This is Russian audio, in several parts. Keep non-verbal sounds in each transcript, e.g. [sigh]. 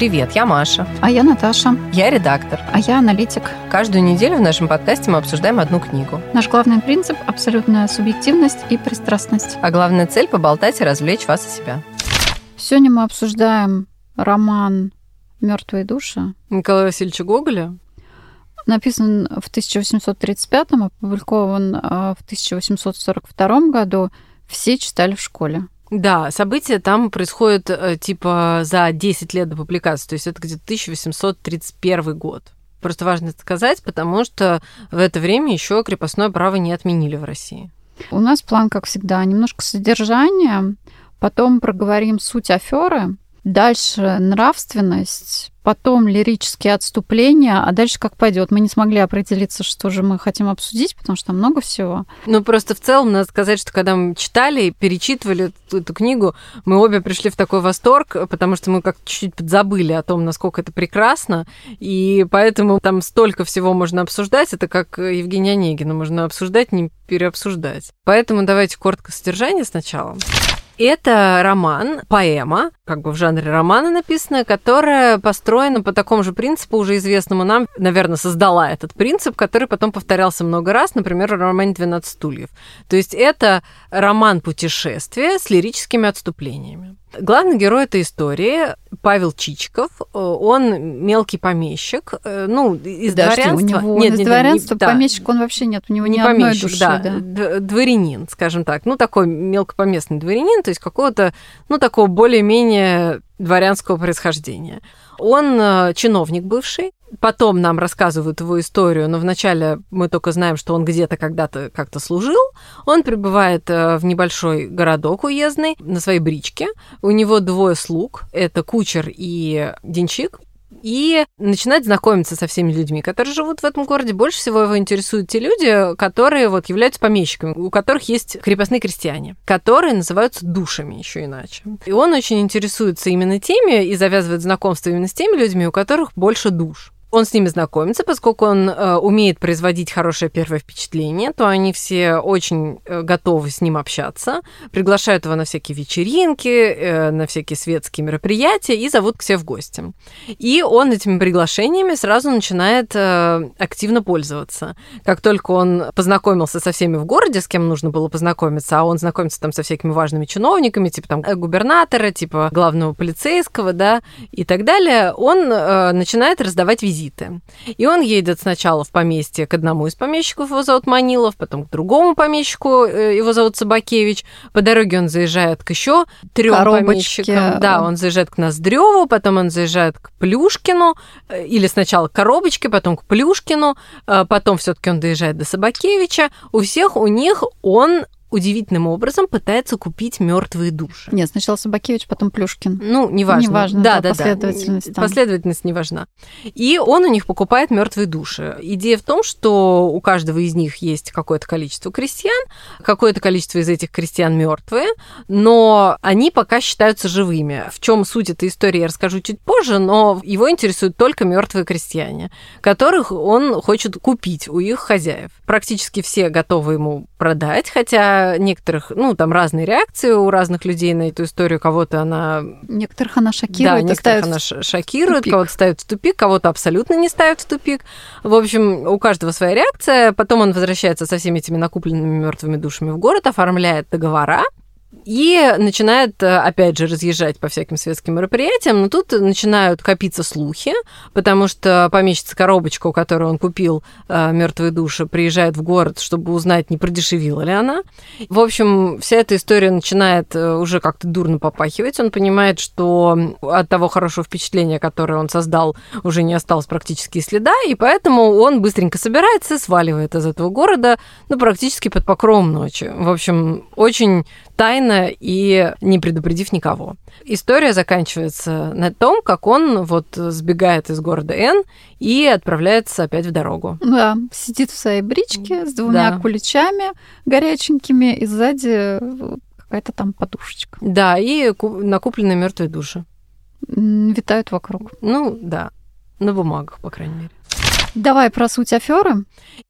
Привет, я Маша. А я Наташа. Я редактор. А я аналитик. Каждую неделю в нашем подкасте мы обсуждаем одну книгу. Наш главный принцип – абсолютная субъективность и пристрастность. А главная цель – поболтать и развлечь вас и себя. Сегодня мы обсуждаем роман «Мертвые души». Николая Васильевича Гоголя. Написан в 1835 опубликован а, в 1842 году. Все читали в школе. Да, события там происходят э, типа за 10 лет до публикации, то есть это где-то 1831 год. Просто важно сказать, потому что в это время еще крепостное право не отменили в России. У нас план, как всегда, немножко содержания, потом проговорим суть аферы, Дальше нравственность, потом лирические отступления, а дальше как пойдет. Мы не смогли определиться, что же мы хотим обсудить, потому что много всего. Ну, просто в целом надо сказать, что когда мы читали, перечитывали эту, эту книгу, мы обе пришли в такой восторг, потому что мы как чуть-чуть подзабыли о том, насколько это прекрасно, и поэтому там столько всего можно обсуждать. Это как Евгения Онегина, можно обсуждать, не переобсуждать. Поэтому давайте коротко содержание сначала. Это роман, поэма, как бы в жанре романа написанная, которая построена по такому же принципу, уже известному нам, наверное, создала этот принцип, который потом повторялся много раз, например, в романе «12 стульев». То есть это роман путешествия с лирическими отступлениями. Главный герой этой истории Павел Чичиков. Он мелкий помещик, э, ну, из Подожди, дворянства. у него нет, он из нет, дворянства, не, да. помещик он вообще нет, у него не ни помещик, одной души. да, да. дворянин, скажем так. Ну, такой мелкопоместный дворянин, то есть какого-то, ну, такого более-менее дворянского происхождения. Он э, чиновник бывший, потом нам рассказывают его историю, но вначале мы только знаем, что он где-то когда-то как-то служил. Он прибывает э, в небольшой городок уездный на своей бричке. У него двое слуг, это кучер и денщик и начинать знакомиться со всеми людьми, которые живут в этом городе. Больше всего его интересуют те люди, которые вот являются помещиками, у которых есть крепостные крестьяне, которые называются душами еще иначе. И он очень интересуется именно теми и завязывает знакомство именно с теми людьми, у которых больше душ. Он с ними знакомится, поскольку он э, умеет производить хорошее первое впечатление, то они все очень э, готовы с ним общаться, приглашают его на всякие вечеринки, э, на всякие светские мероприятия и зовут к себе в гости. И он этими приглашениями сразу начинает э, активно пользоваться. Как только он познакомился со всеми в городе, с кем нужно было познакомиться, а он знакомится там со всякими важными чиновниками, типа там губернатора, типа главного полицейского, да, и так далее, он э, начинает раздавать визиты визиты. И он едет сначала в поместье к одному из помещиков, его зовут Манилов, потом к другому помещику, э, его зовут Собакевич. По дороге он заезжает к еще трем помещикам. Да, он заезжает к Ноздреву, потом он заезжает к Плюшкину, э, или сначала к Коробочке, потом к Плюшкину, э, потом все-таки он доезжает до Собакевича. У всех у них он удивительным образом пытается купить мертвые души. Нет, сначала Собакевич, потом Плюшкин. Ну, неважно. Неважно, да, да, да, последовательность. Да. Последовательность не важна. И он у них покупает мертвые души. Идея в том, что у каждого из них есть какое-то количество крестьян, какое-то количество из этих крестьян мертвые, но они пока считаются живыми. В чем суть этой истории, я расскажу чуть позже, но его интересуют только мертвые крестьяне, которых он хочет купить у их хозяев. Практически все готовы ему продать, хотя некоторых, ну, там разные реакции у разных людей на эту историю. Кого-то она... Некоторых она шокирует. Да, некоторых она шокирует, кого-то ставит в тупик, кого-то абсолютно не ставит в тупик. В общем, у каждого своя реакция. Потом он возвращается со всеми этими накупленными мертвыми душами в город, оформляет договора, и начинает, э, опять же, разъезжать по всяким светским мероприятиям, но тут начинают копиться слухи, потому что помещица коробочка, у которой он купил э, мертвые души, приезжает в город, чтобы узнать, не продешевила ли она. В общем, вся эта история начинает э, уже как-то дурно попахивать. Он понимает, что от того хорошего впечатления, которое он создал, уже не осталось практически следа, и поэтому он быстренько собирается и сваливает из этого города, ну, практически под покровом ночи. В общем, очень тайно и не предупредив никого. История заканчивается на том, как он вот сбегает из города Н и отправляется опять в дорогу. Да, сидит в своей бричке с двумя Да. куличами горяченькими, и сзади какая-то там подушечка. Да, и ку- накупленные мертвые души. Витают вокруг. Ну, да, на бумагах, по крайней мере. Давай про суть аферы.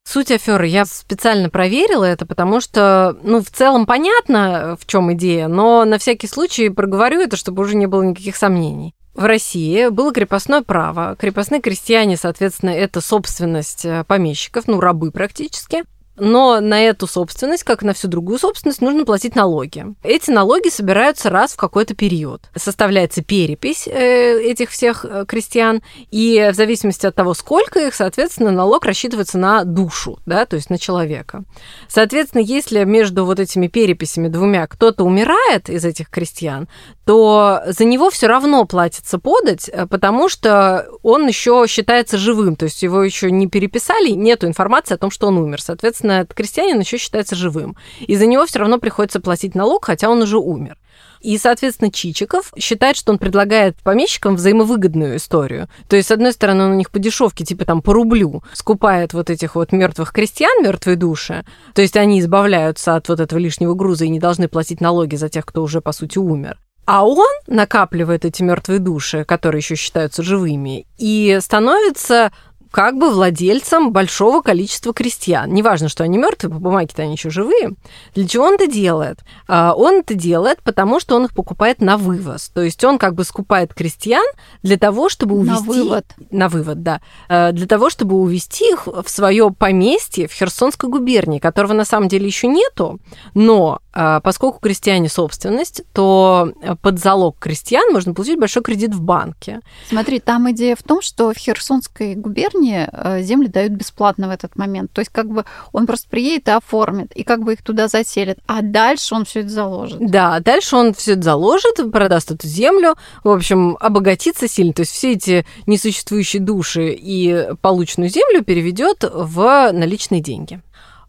Суть аферы я специально проверила это, потому что, ну, в целом понятно, в чем идея, но на всякий случай проговорю это, чтобы уже не было никаких сомнений. в России было крепостное право. Крепостные крестьяне, соответственно, это собственность э, помещиков, ну, рабы практически но на эту собственность, как и на всю другую собственность, нужно платить налоги. Эти налоги собираются раз в какой-то период. Составляется перепись э, этих всех э, крестьян, и в зависимости от того, сколько их, соответственно, налог рассчитывается на душу, да, то есть на человека. Соответственно, если между вот этими переписями двумя кто-то умирает из этих крестьян, то за него все равно платится подать, э, потому что он еще считается живым, то есть его еще не переписали, нету информации о том, что он умер. Соответственно, соответственно, этот крестьянин еще считается живым. И за него все равно приходится платить налог, хотя он уже умер. И, соответственно, Чичиков считает, что он предлагает помещикам взаимовыгодную историю. То есть, с одной стороны, он у них по дешевке, типа там по рублю, скупает вот этих вот мертвых крестьян, мертвые души. То есть они избавляются от вот этого лишнего груза и не должны платить налоги за тех, кто уже, по сути, умер. А он накапливает эти мертвые души, которые еще считаются живыми, и становится как бы владельцем большого количества крестьян. Неважно, что они мертвые, по бумаге-то они еще живые. Для чего он это делает? А, он это делает, потому что он их покупает на вывоз. То есть он как бы скупает крестьян для того, чтобы увезти... На вывод. На вывод, да. А, для того, чтобы увезти их в свое поместье в Херсонской губернии, которого на самом деле еще нету, но а, поскольку крестьяне собственность, то под залог крестьян можно получить большой кредит в банке. Смотри, там идея в том, что в Херсонской губернии Казани э, земли дают бесплатно в этот момент. То есть как бы он просто приедет и оформит, и как бы их туда заселит. А дальше он все это заложит. Да, дальше он все это заложит, продаст эту землю, в общем, обогатится сильно. То есть все эти несуществующие души и полученную землю переведет в наличные деньги.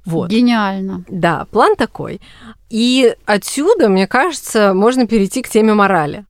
Вот. Гениально. Да, план такой. И отсюда, мне кажется, можно перейти к теме морали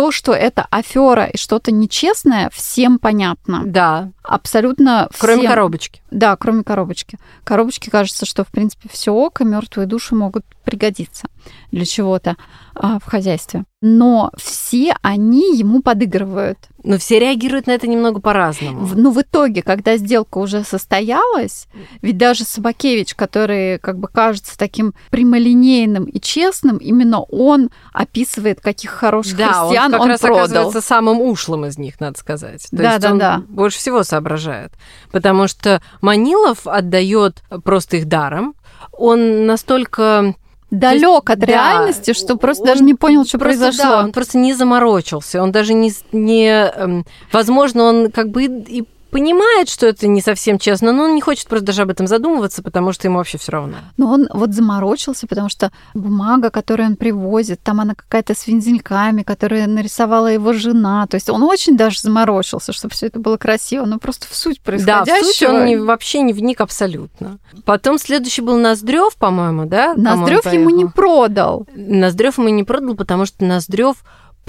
то, что это афера и что-то нечестное, всем понятно. Да. Абсолютно всем. Кроме коробочки. Да, кроме коробочки. Коробочки кажется, что, в принципе, все ок, и мертвые души могут пригодиться для чего-то а, в хозяйстве. Но все они ему подыгрывают. Но все реагируют на это немного по-разному. Ну, в итоге, когда сделка уже состоялась, ведь даже Собакевич, который как бы кажется таким прямолинейным и честным, именно он описывает, каких хороших да, христиан он как он раз продал. оказывается самым ушлым из них, надо сказать. То да, есть да, он да. больше всего соображает. Потому что Манилов отдает просто их даром. Он настолько далек от да, реальности, что просто даже не понял, что просто, произошло. Да, он просто не заморочился, он даже не, не эм, возможно, он как бы и понимает, что это не совсем честно, но он не хочет просто даже об этом задумываться, потому что ему вообще все равно. Но он вот заморочился, потому что бумага, которую он привозит, там она какая-то с вензельками, которую нарисовала его жена. То есть он очень даже заморочился, чтобы все это было красиво, но просто в суть происходящего. Да, в суть он не, вообще не вник абсолютно. Потом следующий был Ноздрев, по-моему, да? Ноздрев ему не продал. Ноздрев ему не продал, потому что Ноздрев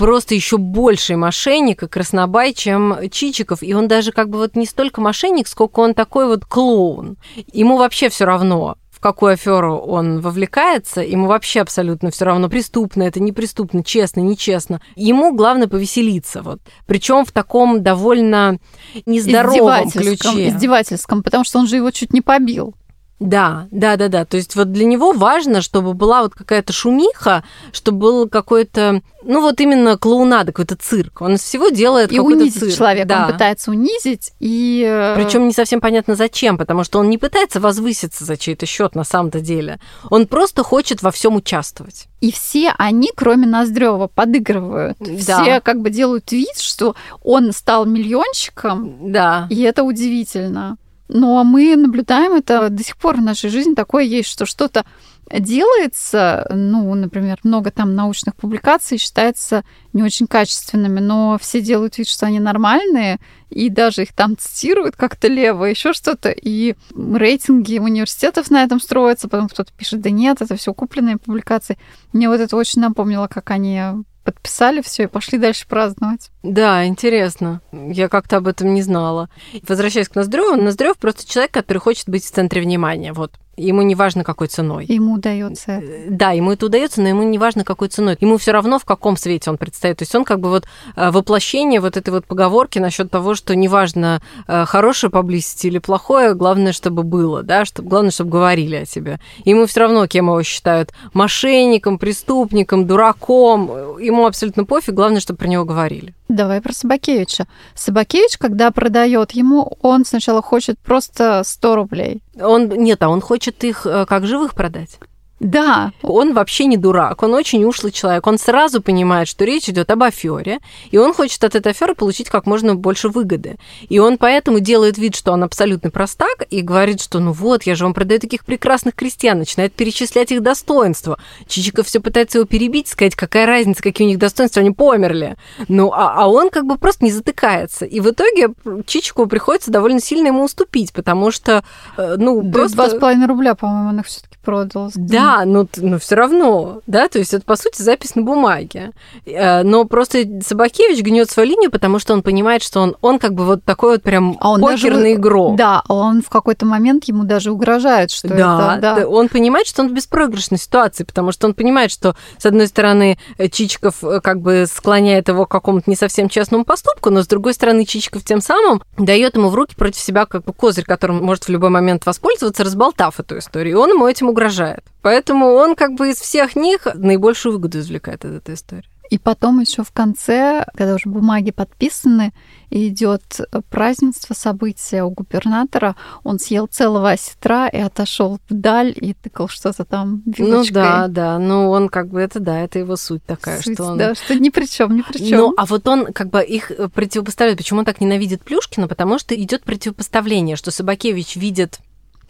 просто еще больший мошенник и краснобай, чем Чичиков. И он даже как бы вот не столько мошенник, сколько он такой вот клоун. Ему вообще все равно, в какую аферу он вовлекается, ему вообще абсолютно все равно, преступно это, неприступно, честно, нечестно. Ему главное повеселиться, вот. Причем в таком довольно нездоровом ключе. Издевательском, потому что он же его чуть не побил. Да, да, да, да. То есть вот для него важно, чтобы была вот какая-то шумиха, чтобы был какой-то, ну вот именно клоунада, какой-то цирк. Он из всего делает и какой-то унизить цирк. человека. Да. Он пытается унизить и... э, Причем не совсем понятно зачем, потому что он не пытается возвыситься за чей-то счет на самом-то деле. Он просто хочет во всем участвовать. И все они, кроме Ноздрева, подыгрывают. Да. Все как бы делают вид, что он стал миллионщиком. Да. И это удивительно. Но мы наблюдаем это до сих пор в нашей жизни. Такое есть, что что-то делается, ну, например, много там научных публикаций считается не очень качественными, но все делают вид, что они нормальные, и даже их там цитируют как-то лево, еще что-то, и рейтинги университетов на этом строятся, потом кто-то пишет, да нет, это все купленные публикации. Мне вот это очень напомнило, как они подписали все и пошли дальше праздновать. Да, интересно. Я как-то об этом не знала. Возвращаясь к Ноздреву, Ноздрев просто человек, который хочет быть в центре внимания. Вот. Ему не важно, какой ценой. Ему удается. Э, да, ему это удается, но ему не важно, какой ценой. Ему все равно, в каком свете он предстоит. То есть он как бы вот э, воплощение вот этой вот поговорки насчет того, что неважно, э, хорошее поблизости или плохое, главное, чтобы было, да, чтобы, главное, чтобы говорили о тебе. Ему все равно, кем его считают, мошенником, преступником, дураком. Ему абсолютно пофиг, главное, чтобы про него говорили. Давай про Собакевича. Собакевич, когда продает ему, он сначала хочет просто 100 рублей. Он нет, а он хочет их э, как живых продать. Да. Он вообще не дурак, он очень ушлый человек. Он сразу понимает, что речь идет об афере, и он хочет от этой аферы получить как можно больше выгоды. И он поэтому делает вид, что он абсолютный простак, и говорит, что ну вот, я же вам продаю таких прекрасных крестьян, начинает перечислять их достоинства. Чичиков все пытается его перебить, сказать, какая разница, какие у них достоинства, они померли. Ну, а, а он как бы просто не затыкается. И в итоге Чичикову приходится довольно сильно ему уступить, потому что, э, ну, да, просто... Два с половиной рубля, по-моему, он их все продал. Да, но, но все равно, да, то есть это, по сути, запись на бумаге. Э, но просто Собакевич гнет свою линию, потому что он понимает, что он, он как бы вот такой вот прям а он покерный даже, игрок. Да, он в какой-то момент ему даже угрожает, что да, это... Да, он понимает, что он в беспроигрышной ситуации, потому что он понимает, что, с одной стороны, Чичиков э, как бы склоняет его к какому-то не совсем честному поступку, но, с другой стороны, Чичиков тем самым дает ему в руки против себя как бы козырь, которым может в любой момент воспользоваться, разболтав эту историю. И он ему этим угрожает. Поэтому он как бы из всех них наибольшую выгоду извлекает из этой истории. И потом еще в конце, когда уже бумаги подписаны, идет празднество, события у губернатора, он съел целого осетра и отошел вдаль и тыкал что-то там вилочкой. Ну да, да, ну он как бы это да, это его суть такая, суть, что он... Да, что ни при чем, ни при чем. Ну, а вот он как бы их противопоставляет. Почему он так ненавидит Плюшкина? Потому что идет противопоставление, что Собакевич видит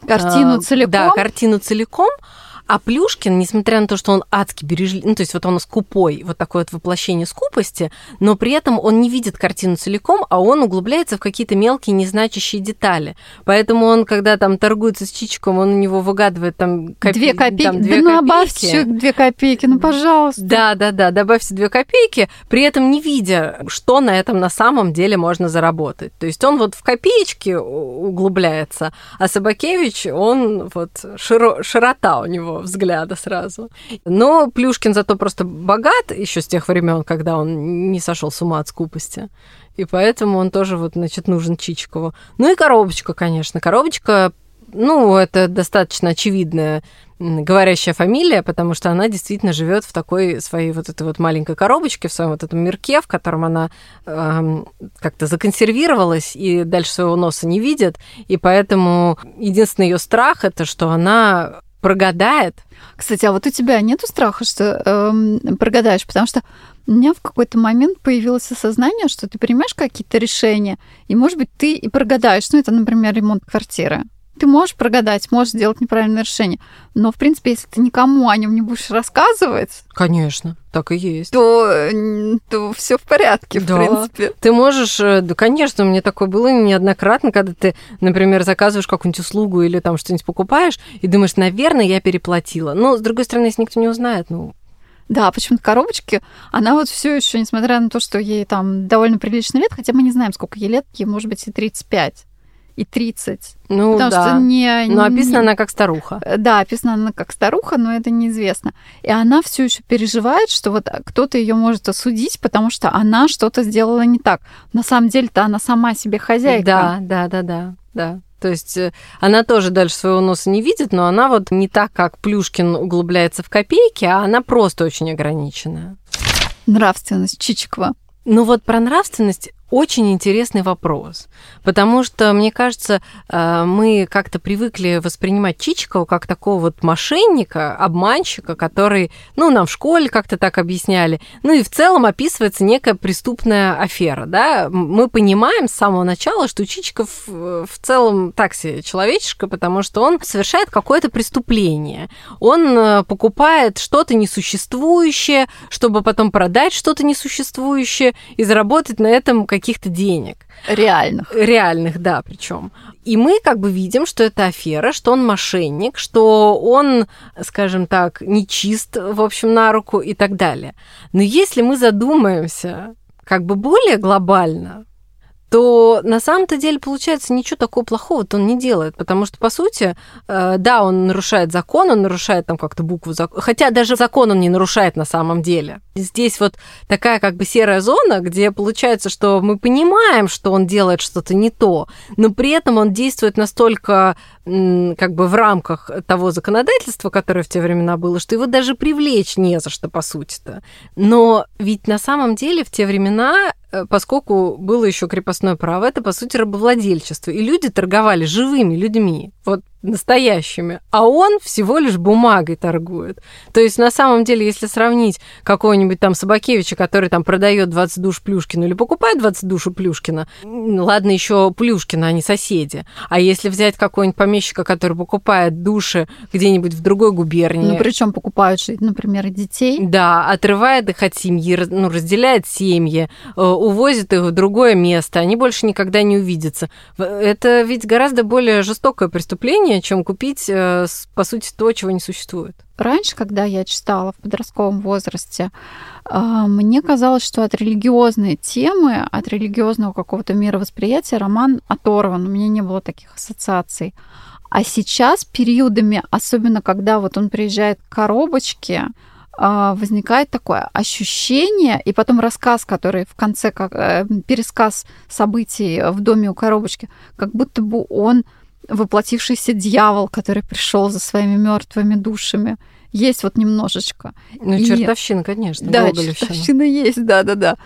картину целиком. Да, картину целиком, а Плюшкин, несмотря на то, что он адски бережливый, ну, то есть вот он скупой, вот такое вот воплощение скупости, но при этом он не видит картину целиком, а он углубляется в какие-то мелкие, незначащие детали. Поэтому он, когда там торгуется с Чичиком, он у него выгадывает там... Копе... Две копейки. Там, две да копейки. ну, добавьте две копейки, ну, пожалуйста. Да, да, да, добавьте две копейки, при этом не видя, что на этом на самом деле можно заработать. То есть он вот в копеечке углубляется, а Собакевич, он вот широ... широта у него взгляда сразу. Но Плюшкин зато просто богат еще с тех времен, когда он не сошел с ума от скупости. И поэтому он тоже вот, значит, нужен Чичикову. Ну и коробочка, конечно. Коробочка, ну, это достаточно очевидная говорящая фамилия, потому что она действительно живет в такой своей вот этой вот маленькой коробочке, в своем вот этом мирке, в котором она э, как-то законсервировалась и дальше своего носа не видит, и поэтому единственный ее страх это, что она прогадает. Кстати, а вот у тебя нету страха, что эм, прогадаешь? Потому что у меня в какой-то момент появилось осознание, что ты принимаешь какие-то решения, и, может быть, ты и прогадаешь. Ну, это, например, ремонт квартиры. Ты можешь прогадать, можешь сделать неправильное решение. Но, в принципе, если ты никому о нем не будешь рассказывать... Конечно, так и есть. То, то все в порядке, да. в принципе. Ты можешь... Э, да, конечно, у меня такое было неоднократно, когда ты, например, заказываешь какую-нибудь услугу или там что-нибудь покупаешь, и думаешь, наверное, я переплатила. Но, с другой стороны, если никто не узнает, ну, да, почему-то коробочки, она вот все еще, несмотря на то, что ей там довольно прилично лет, хотя мы не знаем, сколько ей лет, ей может быть и 35 и 30. Ну потому да. Что не, но описана не... она как старуха. Э, да, описана она как старуха, но это неизвестно. И она все еще переживает, что вот кто-то ее может осудить, потому что она что-то сделала не так. На самом деле-то она сама себе хозяйка. Да, да, да, да, да. То есть э, она тоже дальше своего носа не видит, но она вот не так, как Плюшкин углубляется в копейки, а она просто очень ограниченная. Нравственность Чичикова. Ну вот про нравственность очень интересный вопрос, потому что, мне кажется, э, мы как-то привыкли воспринимать Чичикова как такого вот мошенника, обманщика, который, ну, нам в школе как-то так объясняли, ну и в целом описывается некая преступная афера, да. Мы понимаем с самого начала, что Чичиков э, в целом так себе человечишка, потому что он совершает какое-то преступление. Он э, покупает что-то несуществующее, чтобы потом продать что-то несуществующее и заработать на этом какие каких-то денег. Реальных. Реальных, да, причем. И мы как бы видим, что это афера, что он мошенник, что он, скажем так, нечист, в общем, на руку и так далее. Но если мы задумаемся как бы более глобально, то на самом-то деле получается ничего такого плохого он не делает, потому что, по сути, э, да, он нарушает закон, он нарушает там как-то букву закона, хотя даже закон он не нарушает на самом деле. Здесь вот такая как бы серая зона, где получается, что мы понимаем, что он делает что-то не то, но при этом он действует настолько как бы в рамках того законодательства, которое в те времена было, что его даже привлечь не за что, по сути-то. Но ведь на самом деле в те времена поскольку было еще крепостное право, это, по сути, рабовладельчество. И люди торговали живыми людьми. Вот настоящими, а он всего лишь бумагой торгует. То есть, на самом деле, если сравнить какого-нибудь там Собакевича, который там продает 20 душ Плюшкину или покупает 20 душ у Плюшкина, ладно, еще Плюшкина, а не соседи. А если взять какого-нибудь помещика, который покупает души где-нибудь в другой губернии... Ну, причем покупают например, детей. Да, отрывает их от семьи, ну, разделяет семьи, э, увозит их в другое место, они больше никогда не увидятся. Это ведь гораздо более жестокое преступление, удобнее, чем купить, э, по сути, то, чего не существует. Раньше, когда я читала в подростковом возрасте, э, мне казалось, что от религиозной темы, от религиозного какого-то мировосприятия роман оторван. У меня не было таких ассоциаций. А сейчас периодами, особенно когда вот он приезжает к коробочке, э, возникает такое ощущение, и потом рассказ, который в конце, как пересказ событий в доме у коробочки, как будто бы он воплотившийся дьявол, который пришел за своими мертвыми душами. Есть вот немножечко. Ну, и... чертовщина, конечно. Да, чертовщина есть, да-да-да.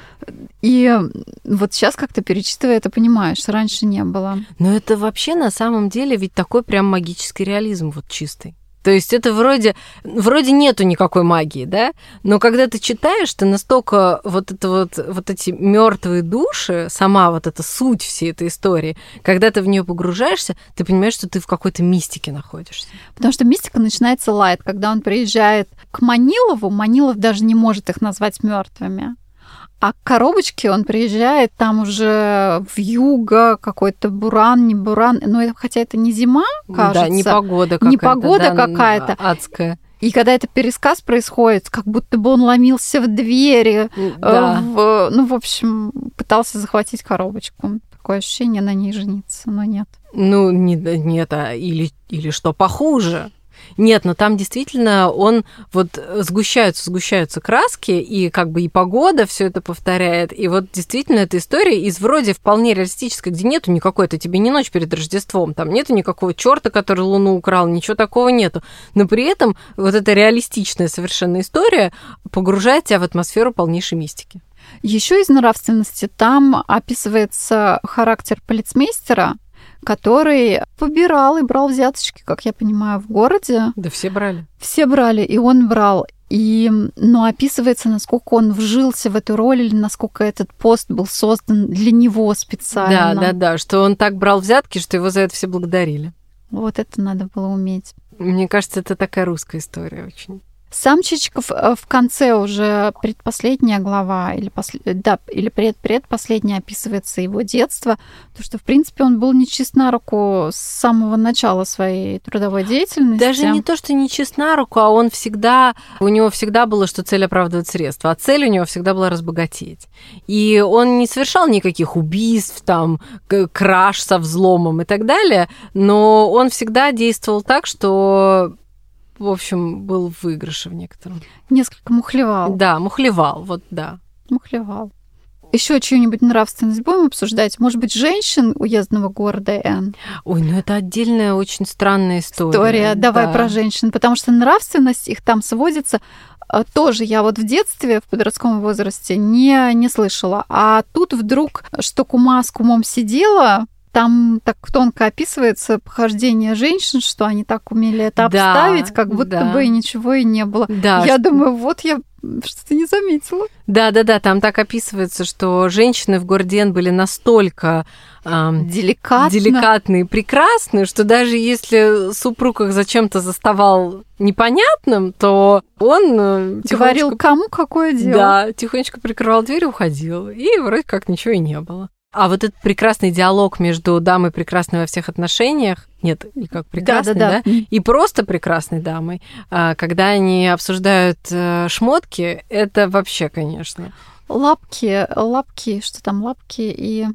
И вот сейчас как-то перечитывая это, понимаешь, раньше не было. Но это вообще на самом деле ведь такой прям магический реализм вот чистый. То есть это вроде, вроде нету никакой магии, да? Но когда ты читаешь, ты настолько вот это вот, вот эти мертвые души, сама вот эта суть всей этой истории, когда ты в нее погружаешься, ты понимаешь, что ты в какой-то мистике находишься. Потому что мистика начинается лайт, когда он приезжает к Манилову, Манилов даже не может их назвать мертвыми. А к коробочке он приезжает, там уже в юго какой-то буран, не буран, но это, хотя это не зима, кажется. Да, не погода какая-то. Не погода да, какая-то. Адская. И когда это пересказ происходит, как будто бы он ломился в двери, э, да. в, ну, в общем, пытался захватить коробочку. Такое ощущение на ней жениться, но нет. Ну, не, нет, а или, или что похуже. Нет, но там действительно он вот сгущаются, сгущаются краски, и как бы и погода все это повторяет. И вот действительно эта история из вроде вполне реалистической, где нету никакой, это тебе не ночь перед Рождеством, там нету никакого черта, который Луну украл, ничего такого нету. Но при этом вот эта реалистичная совершенно история погружает тебя в атмосферу полнейшей мистики. Еще из нравственности там описывается характер полицмейстера, который побирал и брал взяточки, как я понимаю, в городе. Да все брали. Все брали, и он брал. И, ну, описывается, насколько он вжился в эту роль, или насколько этот пост был создан для него специально. Да, да, да, что он так брал взятки, что его за это все благодарили. Вот это надо было уметь. Мне кажется, это такая русская история очень. Сам Чичиков э, в конце уже предпоследняя глава или, посл... да, или пред предпоследняя описывается его детство, то что, в принципе, он был не чист на руку с самого начала своей трудовой деятельности. Даже не то, что не чист на руку, а он всегда, у него всегда было, что цель оправдывает средства, а цель у него всегда была разбогатеть. И он не совершал никаких убийств, там, краж со взломом и так далее, но он всегда действовал так, что в общем, был в выигрыше в некотором. Несколько мухлевал. Да, мухлевал, вот да. Мухлевал. Еще чью-нибудь нравственность будем обсуждать? Может быть, женщин уездного города Н? Ой, ну это отдельная очень странная история. История, давай да. про женщин, потому что нравственность их там сводится а, тоже я вот в детстве, в подростковом возрасте не, не слышала. А тут вдруг, что кума с кумом сидела, там так тонко описывается похождение женщин, что они так умели это обставить, да, как будто да. бы ничего и не было. Да, я что... думаю, вот я что-то не заметила. Да, да, да, там так описывается, что женщины в Горден были настолько эм, Деликатно. деликатные, прекрасные, что даже если супруг их зачем-то заставал непонятным, то он э, говорил, кому какое дело. Да, тихонечко прикрывал дверь и уходил. И вроде как ничего и не было. А вот этот прекрасный диалог между дамой прекрасной во всех отношениях, нет, как прекрасной, да, да, да. да, и просто прекрасной дамой, а, когда они обсуждают э, шмотки, это вообще, конечно. Лапки, лапки, что там, лапки и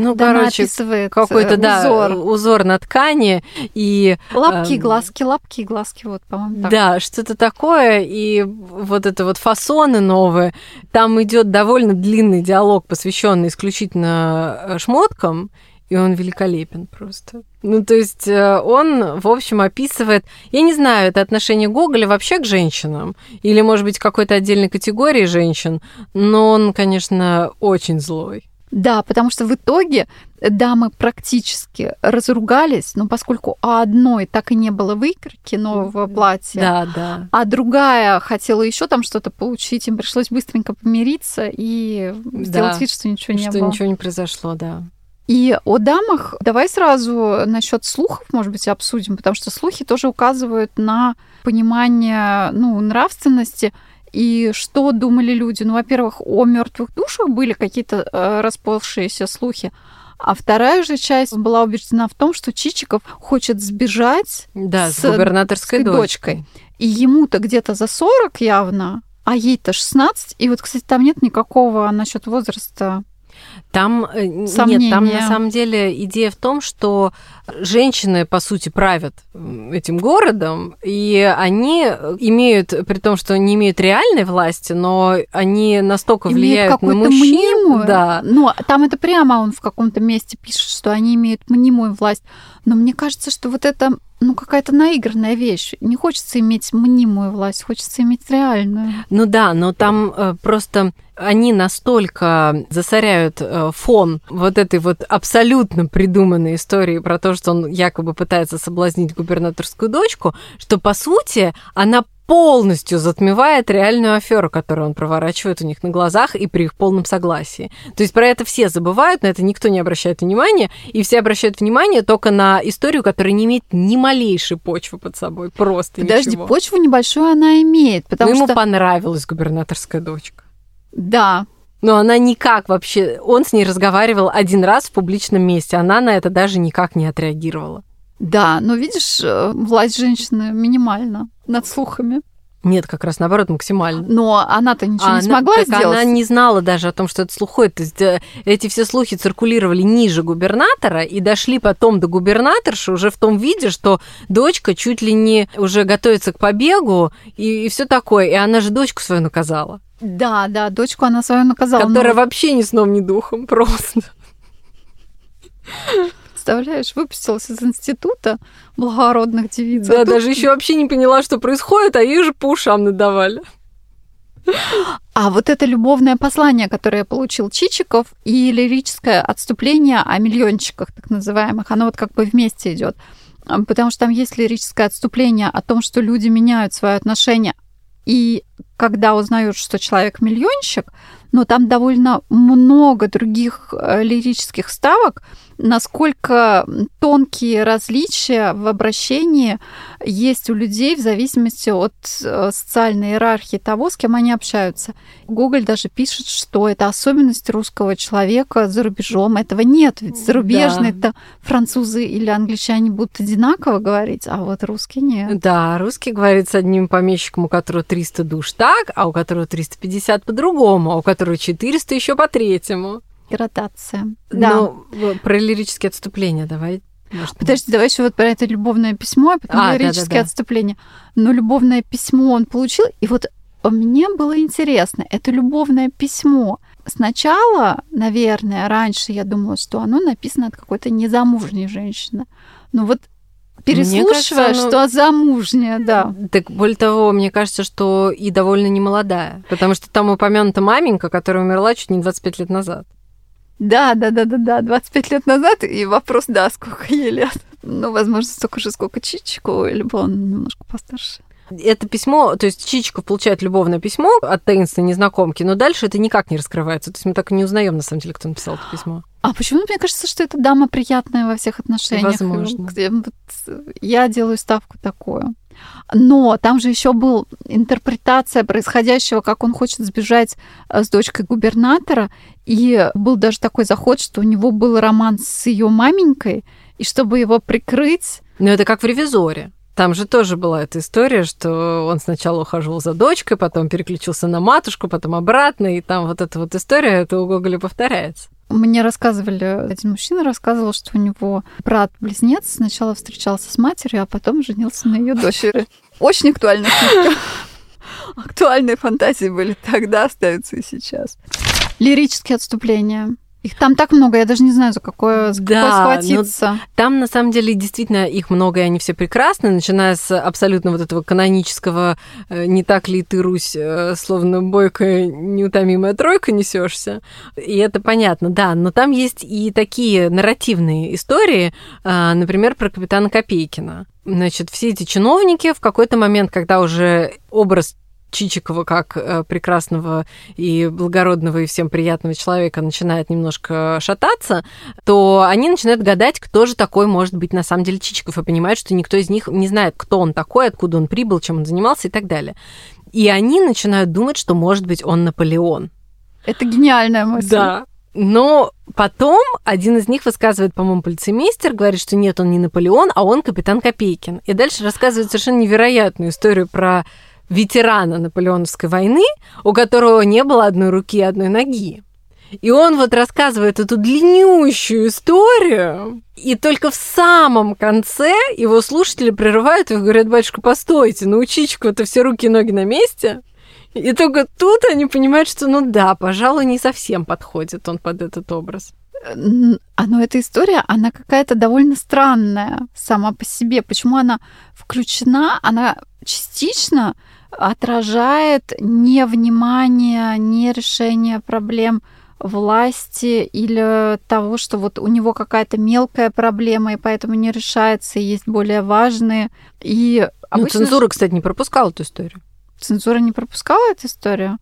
Ну, когда она короче, какой-то, э, да, узор. узор на ткани и... Лапки, эм, глазки, лапки, глазки, вот, по-моему, так. Да, что-то такое, и вот это вот фасоны новые. Там идет довольно длинный диалог, посвященный исключительно э, шмоткам, и он великолепен просто. Ну, то есть э, он, в общем, описывает, я не знаю, это отношение Гоголя вообще к женщинам, или, может быть, какой-то отдельной категории женщин, но он, конечно, очень злой. Да, потому что в итоге дамы практически разругались, но поскольку у одной так и не было выкройки нового платья, Да, да. а другая хотела еще там что-то получить, им пришлось быстренько помириться и сделать Да, вид, что ничего не что было. ничего не произошло, да. И о дамах давай сразу насчет слухов, может быть, обсудим, потому что слухи тоже указывают на понимание ну, нравственности и что думали люди. Ну, во-первых, о мертвых душах были какие-то э, расползшиеся слухи. А вторая же часть была убеждена в том, что Чичиков хочет сбежать Да, с, С губернаторской с дочкой. дочкой. И ему-то где-то за 40 явно, а ей-то 16. И вот, кстати, там нет никакого насчет возраста. Там э, н- нет, там Сомнения. на самом деле идея в том, что женщины, по сути, правят этим городом, и они имеют, при том, что не имеют реальной власти, но они настолько Имеют влияют на мужчин. мнимую. Да. Но там это прямо он в каком-то месте пишет, что они имеют мнимую власть. Но мне кажется, что вот это ну, какая-то наигранная вещь. Не хочется иметь мнимую власть, хочется иметь реальную. Ну да, но там э, просто они настолько засоряют э, фон вот этой вот абсолютно придуманной истории про то, что он якобы пытается соблазнить губернаторскую дочку, что по сути она полностью затмевает реальную аферу, которую он проворачивает у них на глазах и при их полном согласии. То есть про это все забывают, на это никто не обращает внимания, и все обращают внимание только на историю, которая не имеет ни малейшей почвы под собой, просто Подожди, ничего. почву небольшую она имеет, Но потому ему что... понравилась губернаторская дочка. Да, Но она никак вообще... Он с ней разговаривал один раз в публичном месте. Она на это даже никак не отреагировала. Да, но видишь, э, власть женщины минимальна над слухами. Нет, как раз наоборот, максимально. Но она-то ничего А не она- смогла так сделать. Она не знала даже о том, что это слухой. То есть э, эти все слухи циркулировали ниже губернатора и дошли потом до губернаторши уже в том виде, что дочка чуть ли не уже готовится к побегу и, все такое. И она же дочку свою наказала, Да, да, дочку она свою наказала. которая но, вообще ни сном, ни духом [laughs] просто. Представляешь, выпустилась из института благородных девиц. Да, а тут- даже еще вообще не поняла, что происходит, а ей же по ушам надавали. А вот это любовное послание, которое получил Чичиков, и лирическое отступление о миллиончиках, так называемых, оно вот как бы вместе идет. Потому что там есть лирическое отступление о том, что люди меняют свое отношение. И когда узнают, что человек миллионщик, но там довольно много других э, лирических ставок, насколько тонкие различия в обращении есть у людей в зависимости от э, социальной иерархии того, с кем они общаются. Гоголь даже пишет, что это особенность русского человека за рубежом. Этого нет, ведь зарубежные-то французы или англичане будут одинаково говорить, а вот русские нет. Да, русский говорит с одним помещиком, у которого 300 душ так, а у которого 350 по-другому, а у которого 400 еще по-третьему. Градация. Да. Ну, в- про лирические отступления давай. может, Подожди, давай еще вот про это любовное письмо, а потом А, лирические да-да-да. отступления. Но любовное письмо он получил, и вот мне было интересно, это любовное письмо. Сначала, наверное, раньше я думала, что оно написано от какой-то незамужней женщины. Но вот переслушивая, кажется, оно- что замужняя, да. Так, более того, мне кажется, что и довольно немолодая, потому что там упомянута маменька, которая умерла чуть не 25 лет назад. Да, да, да, да, да, 25 лет назад, и вопрос, да, сколько ей лет. Ну, возможно, столько же, сколько Чичику, либо он немножко постарше. Это письмо, то есть Чичиков получает любовное письмо от таинственной незнакомки, но дальше это никак не раскрывается. То есть мы так и не узнаем, на самом деле, кто написал это письмо. А почему мне кажется, что эта дама приятная во всех отношениях? Возможно. Я делаю ставку такую. Но там же еще был интерпретация происходящего, как он хочет сбежать э, с дочкой губернатора. И был даже такой заход, что у него был роман с ее маменькой, и чтобы его прикрыть, Но это как в «Ревизоре». Там же тоже была эта история, что он сначала ухаживал за дочкой, потом переключился на матушку, потом обратно, и там вот эта вот история, это у Гоголя повторяется. Мне рассказывали, один мужчина рассказывал, что у него брат-близнец сначала встречался с матерью, а потом женился на ее дочери. Очень актуальная. Актуальные фантазии были тогда, остаются и сейчас. Лирические отступления. Их там так много, я даже не знаю, за какое, за да, какое схватиться. Там, на самом деле, действительно их много, и они все прекрасны, начиная с абсолютно вот этого канонического э, «не так ли ты, Русь, э, словно бойкая неутомимая тройка несешься И это понятно, да, но там есть и такие нарративные истории, э, например, про капитана Копейкина. Значит, все эти чиновники в какой-то момент, когда уже образ Чичикова как э, прекрасного и благородного и всем приятного человека начинает немножко шататься, то они начинают гадать, кто же такой может быть на самом деле Чичиков, и понимают, что никто из них не знает, кто он такой, откуда он прибыл, чем он занимался и так далее. И они начинают думать, что, может быть, он Наполеон. Это гениальная мысль. Да. Но потом один из них высказывает, по-моему, полицеймейстер, говорит, что нет, он не Наполеон, а он капитан Копейкин. И дальше рассказывает совершенно невероятную историю про ветерана Наполеоновской войны, у которого не было одной руки и одной ноги. И он вот рассказывает эту длиннющую историю, и только в самом конце его слушатели прерывают и говорят, батюшка, постойте, ну у Чичикова-то все руки и ноги на месте. И только тут они понимают, что ну да, пожалуй, не совсем подходит он под этот образ. А, но эта история, она какая-то довольно странная сама по себе. Почему она включена? Она частично отражает не внимание, не решение проблем власти или того, что вот у него какая-то мелкая проблема, и поэтому не решается, и есть более важные. И ну, обычно... Ну, цензура, кстати, не пропускала эту историю. Цензура не пропускала эту историю?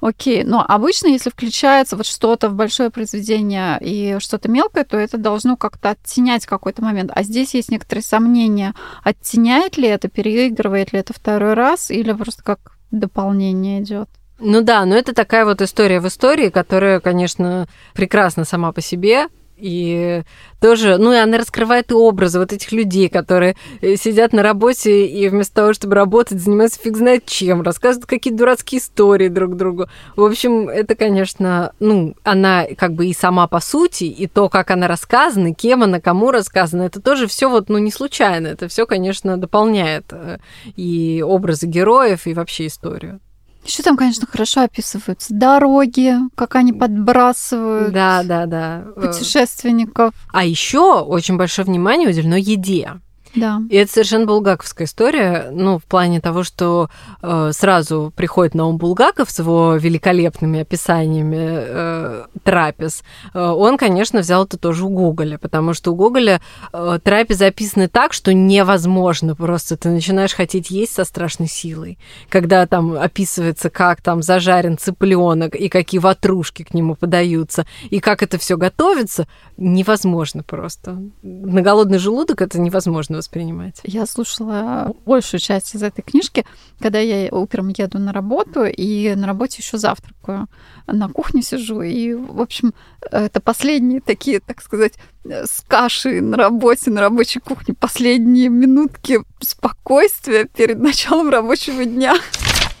Окей, но обычно, если включается вот что-то в большое произведение и что-то мелкое, то это должно как-то оттенять какой-то момент. А здесь есть некоторые сомнения, оттеняет ли это, переигрывает ли это второй раз, или просто как дополнение идет. Ну да, но это такая вот история в истории, которая, конечно, прекрасна сама по себе, и тоже, ну и она раскрывает образы вот этих людей, которые э, сидят на работе и вместо того, чтобы работать, занимаются фиг знает чем, рассказывают какие-то дурацкие истории друг другу. В общем, это, конечно, ну, она как бы и сама по сути, и то, как она рассказана, кем она, кому рассказана, это тоже все вот, ну, не случайно. Это все, конечно, дополняет э, и образы героев, и вообще историю. Еще там, конечно, хорошо описываются дороги, как они подбрасывают. Да, да, да. Путешественников. А еще очень большое внимание уделено еде. Да. И это совершенно булгаковская история, ну, в плане того, что э, сразу приходит на ум Булгаков с его великолепными описаниями э, трапез. Э, он, конечно, взял это тоже у Гоголя, потому что у Гоголя э, трапезы описаны так, что невозможно просто. Ты начинаешь хотеть есть со страшной силой. Когда там описывается, как там зажарен цыпленок, и какие ватрушки к нему подаются, и как это все готовится, невозможно просто. На голодный желудок это невозможно воспринимать? Я слушала большую часть из этой книжки, когда я утром еду на работу, и на работе еще завтракаю. На кухне сижу, и, в общем, это последние такие, так сказать, с кашей на работе, на рабочей кухне, последние минутки спокойствия перед началом рабочего дня.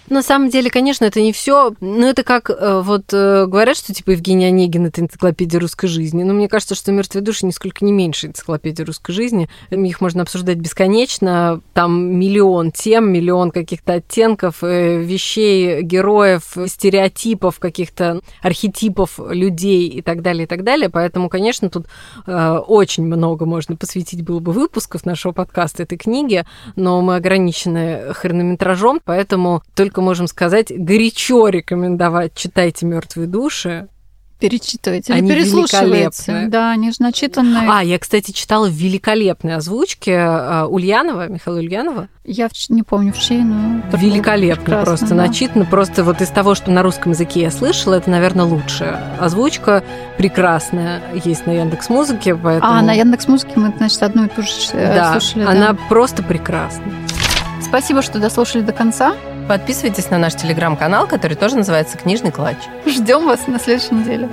На самом деле, конечно, это не все. Но это как э, вот э, говорят, что типа Евгений Онегин это энциклопедия русской жизни. Но мне кажется, что мертвые души нисколько не меньше энциклопедии русской жизни. Их можно обсуждать бесконечно. Там миллион тем, миллион каких-то оттенков, э, вещей, героев, стереотипов, каких-то архетипов людей и так далее, и так далее. Поэтому, конечно, тут очень много можно посвятить было бы выпусков нашего подкаста этой книги, но мы ограничены хронометражом, поэтому только только можем сказать, горячо рекомендовать читайте мертвые души. Перечитывайте они великолепные. Да, они же начитанные. А, я, кстати, читала в великолепной озвучке а, Ульянова, Михаила Ульянова. Я не помню в чьей, но... Великолепно просто, да. начитано. Просто вот из того, что на русском языке я слышала, это, наверное, лучшая. Озвучка прекрасная есть на Яндекс Музыке, поэтому... А, на Яндекс Музыке мы, значит, одну и ту же э, да, слушали. она да. просто прекрасна. Спасибо, что дослушали до конца. Подписывайтесь на наш телеграм-канал, который тоже называется «Книжный клатч». Ждем вас на следующей неделе.